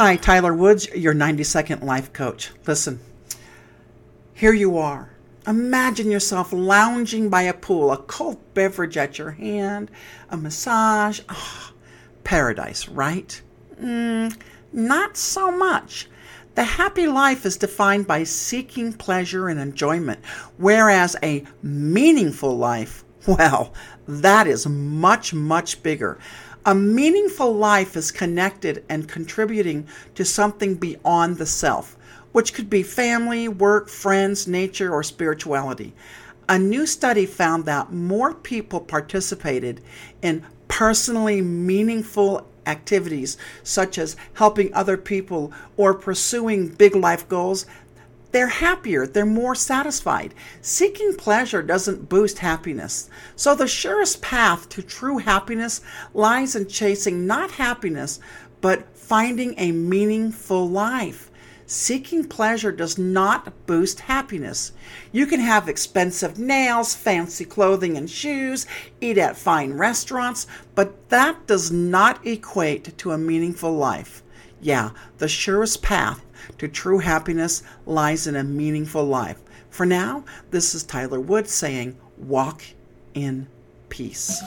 Hi, Tyler Woods, your 90 second life coach. Listen, here you are. Imagine yourself lounging by a pool, a cold beverage at your hand, a massage. Oh, paradise, right? Mm, not so much. The happy life is defined by seeking pleasure and enjoyment, whereas a meaningful life, well, that is much, much bigger. A meaningful life is connected and contributing to something beyond the self, which could be family, work, friends, nature, or spirituality. A new study found that more people participated in personally meaningful activities such as helping other people or pursuing big life goals they're happier, they're more satisfied. Seeking pleasure doesn't boost happiness. So, the surest path to true happiness lies in chasing not happiness, but finding a meaningful life. Seeking pleasure does not boost happiness. You can have expensive nails, fancy clothing and shoes, eat at fine restaurants, but that does not equate to a meaningful life. Yeah, the surest path to true happiness lies in a meaningful life. For now, this is Tyler Wood saying, Walk in peace.